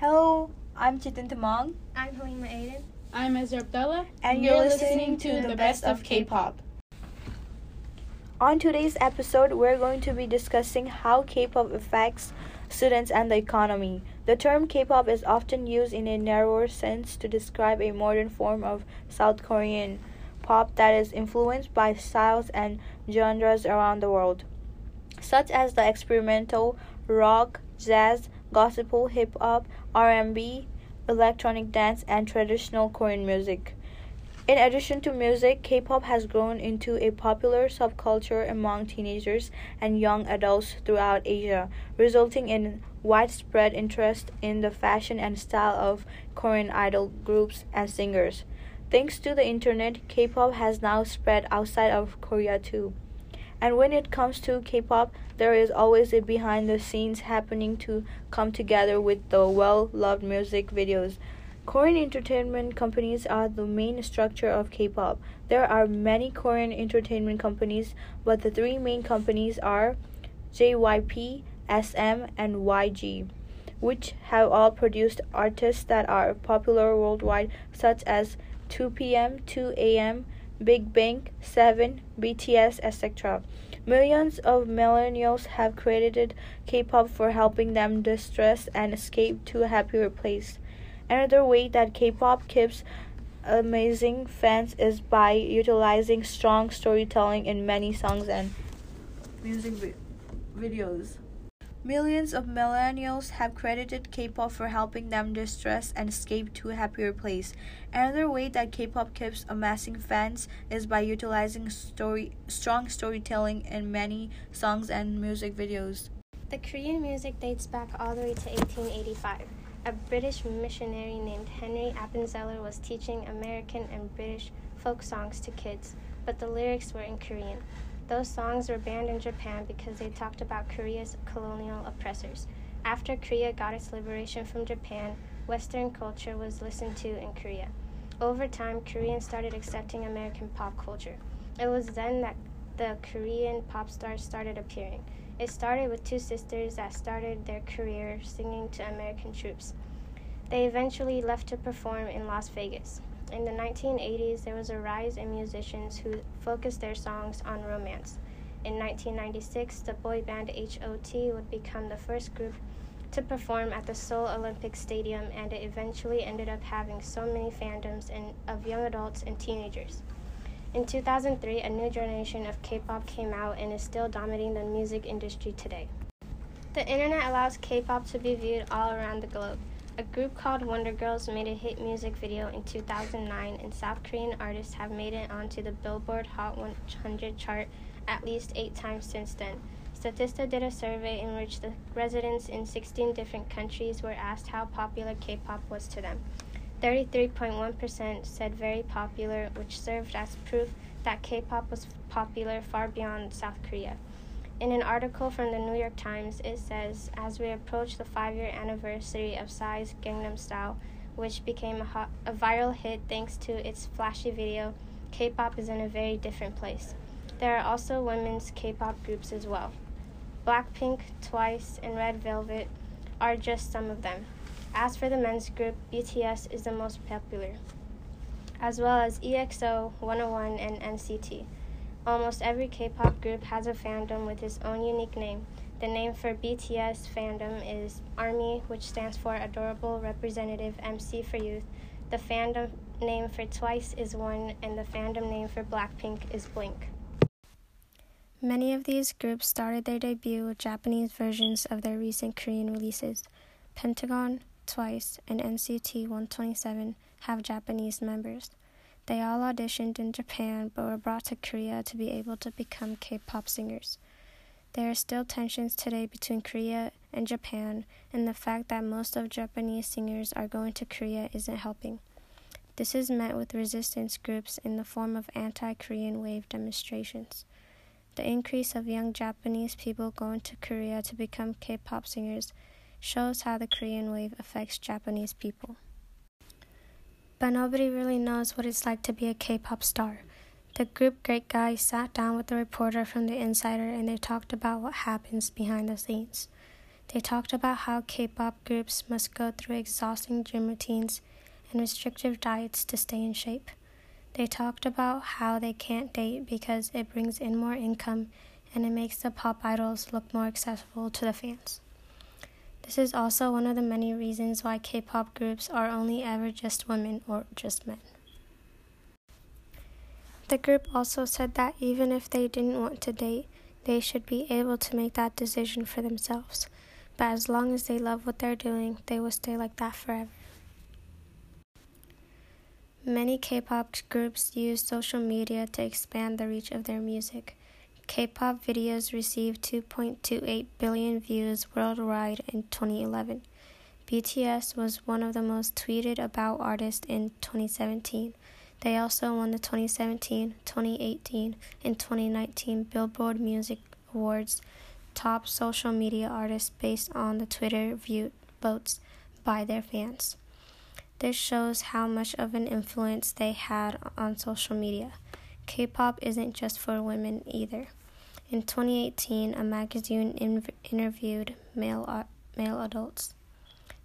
Hello, I'm Chitin Tamang, I'm Halima Aiden. I'm Ezra Abdullah, and you're listening to the best of K-pop. On today's episode, we're going to be discussing how K-pop affects students and the economy. The term K-pop is often used in a narrower sense to describe a modern form of South Korean pop that is influenced by styles and genres around the world, such as the experimental, rock, jazz, gospel, hip hop, R&B, electronic dance, and traditional Korean music. In addition to music, K pop has grown into a popular subculture among teenagers and young adults throughout Asia, resulting in widespread interest in the fashion and style of Korean idol groups and singers. Thanks to the internet, K pop has now spread outside of Korea too. And when it comes to K pop, there is always a behind the scenes happening to come together with the well loved music videos. Korean entertainment companies are the main structure of K pop. There are many Korean entertainment companies, but the three main companies are JYP, SM, and YG, which have all produced artists that are popular worldwide, such as 2PM, 2AM, Big Bang, Seven, BTS, etc. Millions of millennials have credited K-pop for helping them distress and escape to a happier place. Another way that K-pop keeps amazing fans is by utilizing strong storytelling in many songs and music vi- videos. Millions of millennials have credited K-pop for helping them distress and escape to a happier place. Another way that K-pop keeps amassing fans is by utilizing story strong storytelling in many songs and music videos. The Korean music dates back all the way to 1885. A British missionary named Henry Appenzeller was teaching American and British folk songs to kids, but the lyrics were in Korean. Those songs were banned in Japan because they talked about Korea's colonial oppressors. After Korea got its liberation from Japan, Western culture was listened to in Korea. Over time, Koreans started accepting American pop culture. It was then that the Korean pop stars started appearing. It started with two sisters that started their career singing to American troops. They eventually left to perform in Las Vegas. In the 1980s, there was a rise in musicians who focused their songs on romance. In 1996, the boy band HOT would become the first group to perform at the Seoul Olympic Stadium, and it eventually ended up having so many fandoms in, of young adults and teenagers. In 2003, a new generation of K pop came out and is still dominating the music industry today. The internet allows K pop to be viewed all around the globe. A group called Wonder Girls made a hit music video in 2009, and South Korean artists have made it onto the Billboard Hot 100 chart at least eight times since then. Statista did a survey in which the residents in 16 different countries were asked how popular K pop was to them. 33.1% said very popular, which served as proof that K pop was popular far beyond South Korea. In an article from the New York Times, it says, as we approach the five year anniversary of Psy's Gangnam Style, which became a, hot, a viral hit thanks to its flashy video, K pop is in a very different place. There are also women's K pop groups as well. Blackpink, Twice, and Red Velvet are just some of them. As for the men's group, BTS is the most popular, as well as EXO, 101, and NCT. Almost every K pop group has a fandom with its own unique name. The name for BTS fandom is ARMY, which stands for Adorable Representative MC for Youth. The fandom name for Twice is One, and the fandom name for Blackpink is Blink. Many of these groups started their debut with Japanese versions of their recent Korean releases. Pentagon, Twice, and NCT 127 have Japanese members. They all auditioned in Japan but were brought to Korea to be able to become K pop singers. There are still tensions today between Korea and Japan, and the fact that most of Japanese singers are going to Korea isn't helping. This is met with resistance groups in the form of anti Korean wave demonstrations. The increase of young Japanese people going to Korea to become K pop singers shows how the Korean wave affects Japanese people. But nobody really knows what it's like to be a K pop star. The group Great Guys sat down with a reporter from The Insider and they talked about what happens behind the scenes. They talked about how K pop groups must go through exhausting gym routines and restrictive diets to stay in shape. They talked about how they can't date because it brings in more income and it makes the pop idols look more accessible to the fans. This is also one of the many reasons why K pop groups are only ever just women or just men. The group also said that even if they didn't want to date, they should be able to make that decision for themselves. But as long as they love what they're doing, they will stay like that forever. Many K pop groups use social media to expand the reach of their music. K pop videos received 2.28 billion views worldwide in 2011. BTS was one of the most tweeted about artists in 2017. They also won the 2017, 2018, and 2019 Billboard Music Awards top social media artists based on the Twitter view votes by their fans. This shows how much of an influence they had on social media. K pop isn't just for women either. In 2018, a magazine inv- interviewed male, uh, male adults.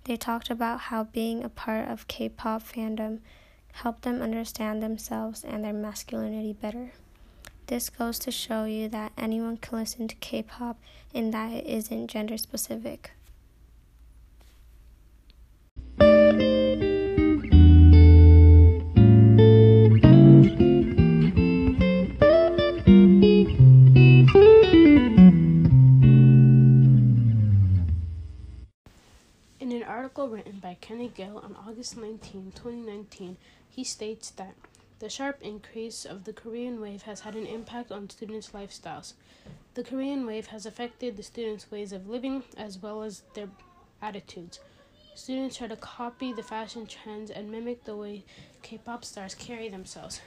They talked about how being a part of K pop fandom helped them understand themselves and their masculinity better. This goes to show you that anyone can listen to K pop and that it isn't gender specific. Written by Kenny Gill on August 19, 2019, he states that the sharp increase of the Korean wave has had an impact on students' lifestyles. The Korean wave has affected the students' ways of living as well as their attitudes. Students try to copy the fashion trends and mimic the way K pop stars carry themselves.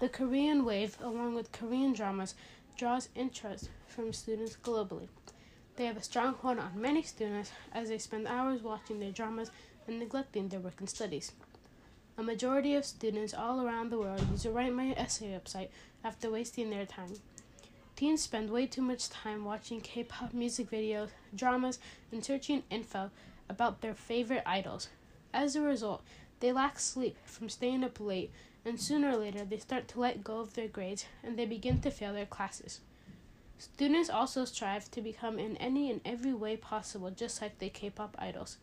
The Korean wave, along with Korean dramas, draws interest from students globally. They have a strong hold on many students as they spend hours watching their dramas and neglecting their work and studies. A majority of students all around the world use the Write My Essay website after wasting their time. Teens spend way too much time watching K pop music videos, dramas, and searching info about their favorite idols. As a result, they lack sleep from staying up late, and sooner or later they start to let go of their grades and they begin to fail their classes. Students also strive to become in any and every way possible, just like the K pop idols.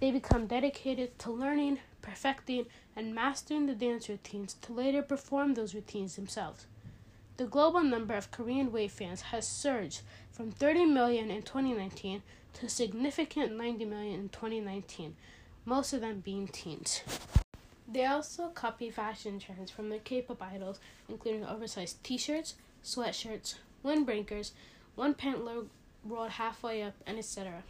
They become dedicated to learning, perfecting, and mastering the dance routines to later perform those routines themselves. The global number of Korean Wave fans has surged from 30 million in 2019 to significant 90 million in 2019, most of them being teens. They also copy fashion trends from their K pop idols, including oversized t shirts, sweatshirts, windbreakers, one pant leg rolled halfway up, and etc.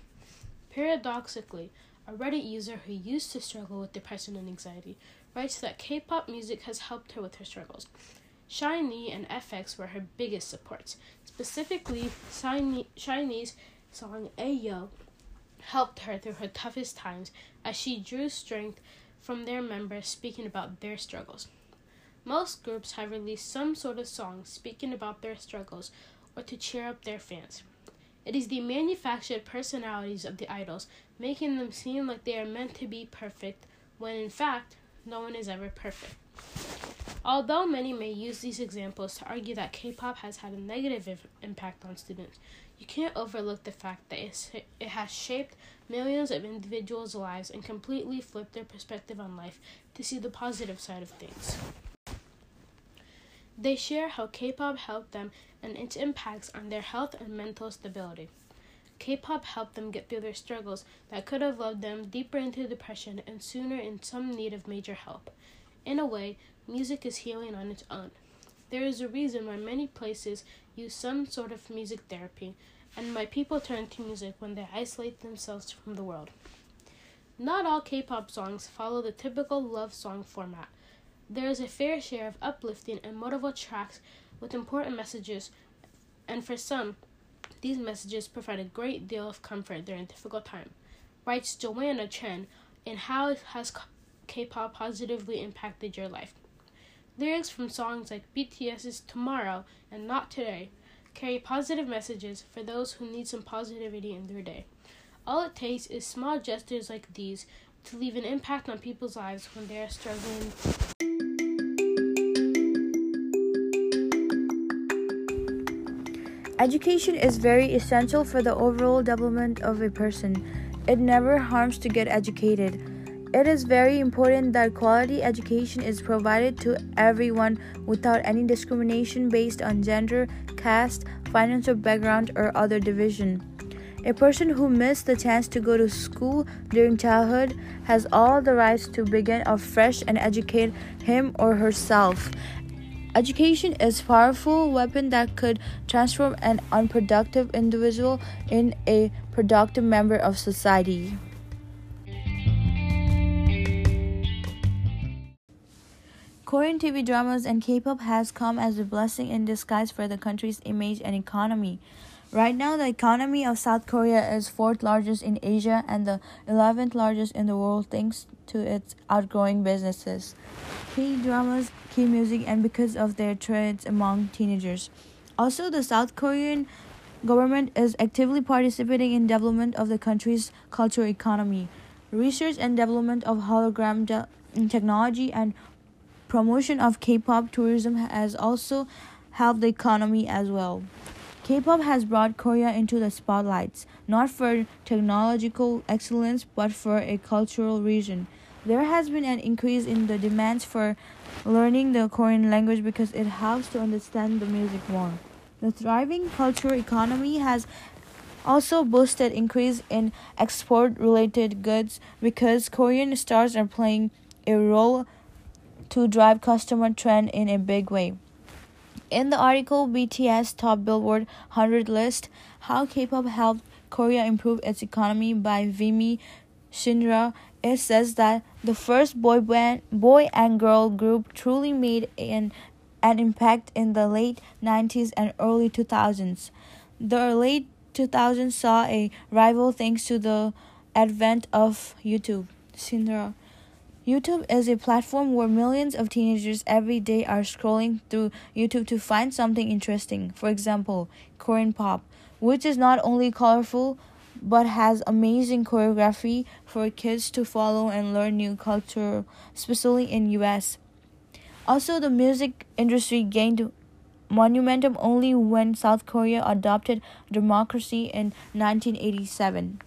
Paradoxically, a Reddit user who used to struggle with depression and anxiety writes that K pop music has helped her with her struggles. SHINee and f(x) were her biggest supports. Specifically, SHINee's song Ayo helped her through her toughest times as she drew strength from their members speaking about their struggles. Most groups have released some sort of song speaking about their struggles or to cheer up their fans. It is the manufactured personalities of the idols making them seem like they are meant to be perfect when in fact no one is ever perfect. Although many may use these examples to argue that K pop has had a negative impact on students, you can't overlook the fact that it has shaped millions of individuals' lives and completely flipped their perspective on life to see the positive side of things. They share how K pop helped them and its impacts on their health and mental stability. K pop helped them get through their struggles that could have led them deeper into depression and sooner in some need of major help. In a way, music is healing on its own. There is a reason why many places use some sort of music therapy and why people turn to music when they isolate themselves from the world. Not all K pop songs follow the typical love song format. There is a fair share of uplifting and motivational tracks with important messages, and for some, these messages provide a great deal of comfort during difficult time. Writes Joanna Chen in How Has K pop positively impacted your life? Lyrics from songs like BTS's Tomorrow and Not Today carry positive messages for those who need some positivity in their day. All it takes is small gestures like these to leave an impact on people's lives when they are struggling. Education is very essential for the overall development of a person. It never harms to get educated. It is very important that quality education is provided to everyone without any discrimination based on gender, caste, financial background, or other division. A person who missed the chance to go to school during childhood has all the rights to begin afresh and educate him or herself Education is a powerful weapon that could transform an unproductive individual in a productive member of society. Korean TV dramas and K-pop has come as a blessing in disguise for the country's image and economy. Right now, the economy of South Korea is fourth largest in Asia and the 11th largest in the world thanks to its outgrowing businesses. K dramas, K music, and because of their trends among teenagers. Also, the South Korean government is actively participating in development of the country's cultural economy. Research and development of hologram de- technology and promotion of K-pop tourism has also helped the economy as well. K-pop has brought Korea into the spotlights, not for technological excellence, but for a cultural reason. There has been an increase in the demands for learning the Korean language because it helps to understand the music more. The thriving cultural economy has also boosted increase in export related goods because Korean stars are playing a role to drive customer trend in a big way. In the article BTS Top Billboard 100 List How K-pop Helped Korea Improve Its Economy by Vimy Shinra, it says that the first boy band, boy and girl group truly made an an impact in the late 90s and early 2000s. The late 2000s saw a rival thanks to the advent of YouTube. Shinra YouTube is a platform where millions of teenagers every day are scrolling through YouTube to find something interesting. For example, Korean pop, which is not only colorful but has amazing choreography for kids to follow and learn new culture, especially in US. Also, the music industry gained momentum only when South Korea adopted democracy in 1987.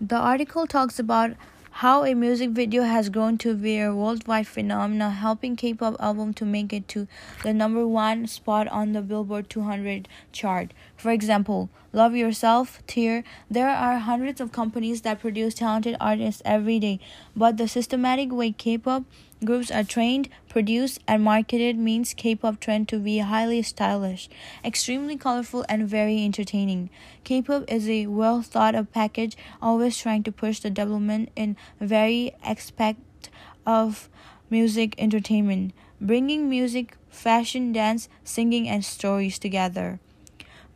The article talks about how a music video has grown to be a worldwide phenomenon, helping K-pop album to make it to the number one spot on the Billboard 200 chart. For example, Love Yourself, Tear. There are hundreds of companies that produce talented artists every day, but the systematic way K-pop groups are trained, produced, and marketed means K-pop trend to be highly stylish, extremely colorful, and very entertaining. K-pop is a well thought of package, always trying to push the development in very aspect of music entertainment, bringing music, fashion, dance, singing, and stories together.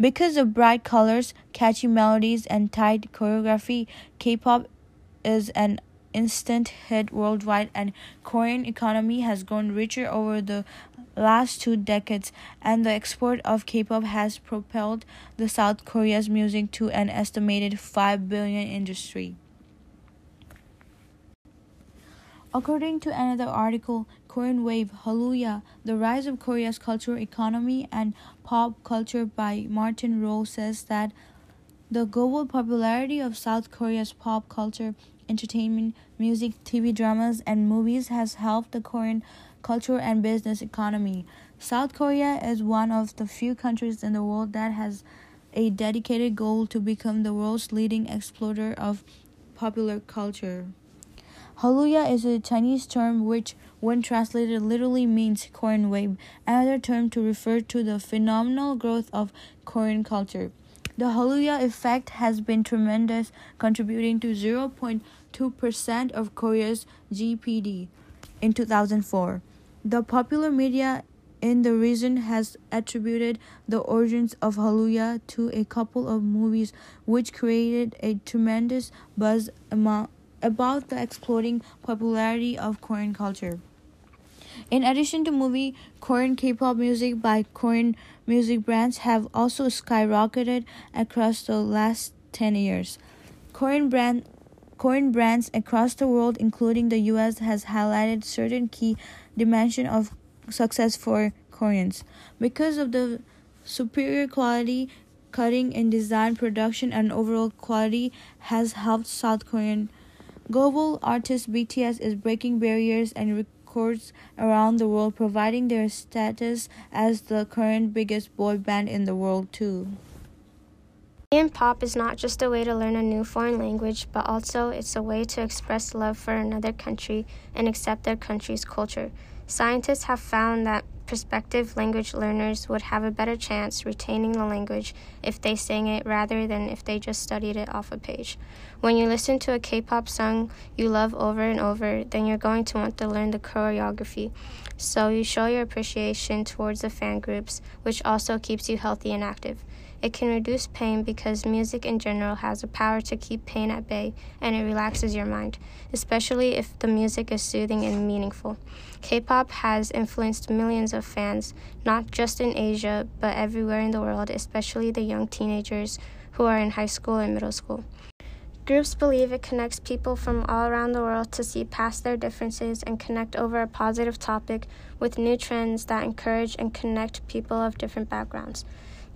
Because of bright colors, catchy melodies, and tight choreography, K-pop is an instant hit worldwide and Korean economy has grown richer over the last two decades and the export of K-pop has propelled the South Korea's music to an estimated 5 billion industry. According to another article, Korean Wave Hallelujah, The Rise of Korea's Cultural Economy and Pop Culture by Martin Roll says that the global popularity of South Korea's pop culture entertainment, music, TV dramas, and movies has helped the Korean culture and business economy. South Korea is one of the few countries in the world that has a dedicated goal to become the world's leading explorer of popular culture. Hallelujah is a Chinese term which, when translated, literally means Korean wave, another term to refer to the phenomenal growth of Korean culture. The Hallelujah effect has been tremendous, contributing to 0.2% of Korea's GDP in 2004. The popular media in the region has attributed the origins of Hallelujah to a couple of movies which created a tremendous buzz among, about the exploding popularity of Korean culture. In addition to movie, Korean K-pop music by Korean music brands have also skyrocketed across the last 10 years. Korean brand Korean brands across the world, including the US, has highlighted certain key dimensions of success for Koreans. Because of the superior quality, cutting and design, production, and overall quality has helped South Korean. Global artist BTS is breaking barriers and records around the world, providing their status as the current biggest boy band in the world, too. Korean pop is not just a way to learn a new foreign language, but also it's a way to express love for another country and accept their country's culture. Scientists have found that prospective language learners would have a better chance retaining the language if they sang it rather than if they just studied it off a page. When you listen to a K-pop song you love over and over, then you're going to want to learn the choreography. So you show your appreciation towards the fan groups, which also keeps you healthy and active. It can reduce pain because music in general has the power to keep pain at bay and it relaxes your mind, especially if the music is soothing and meaningful. K pop has influenced millions of fans, not just in Asia, but everywhere in the world, especially the young teenagers who are in high school and middle school. Groups believe it connects people from all around the world to see past their differences and connect over a positive topic with new trends that encourage and connect people of different backgrounds.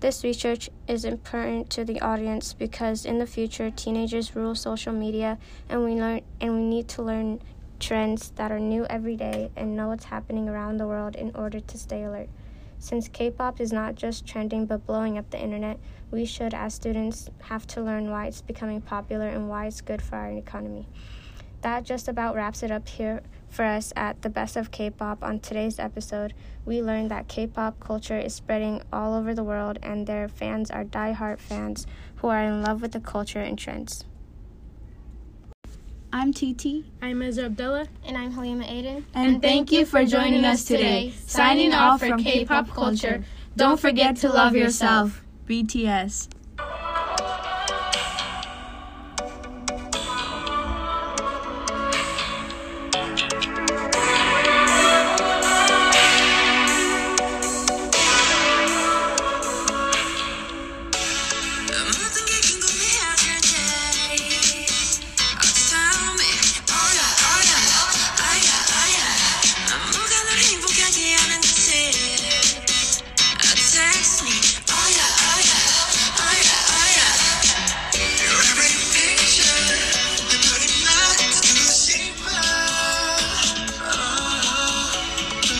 This research is important to the audience because in the future teenagers rule social media and we learn and we need to learn trends that are new every day and know what's happening around the world in order to stay alert. Since K-pop is not just trending but blowing up the internet, we should as students have to learn why it's becoming popular and why it's good for our economy. That just about wraps it up here for us at the Best of K-pop on today's episode. We learned that K-pop culture is spreading all over the world and their fans are die-hard fans who are in love with the culture and trends. I'm TT. I'm Ezra Abdullah. And I'm Halima Aiden. And, and thank you for joining us today. Signing off from K-pop culture. Don't forget to love yourself. BTS.